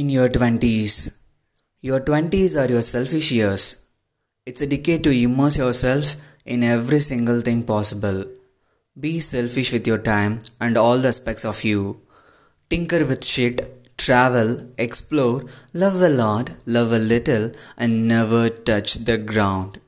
In your 20s. Your 20s are your selfish years. It's a decade to immerse yourself in every single thing possible. Be selfish with your time and all the aspects of you. Tinker with shit, travel, explore, love a lot, love a little, and never touch the ground.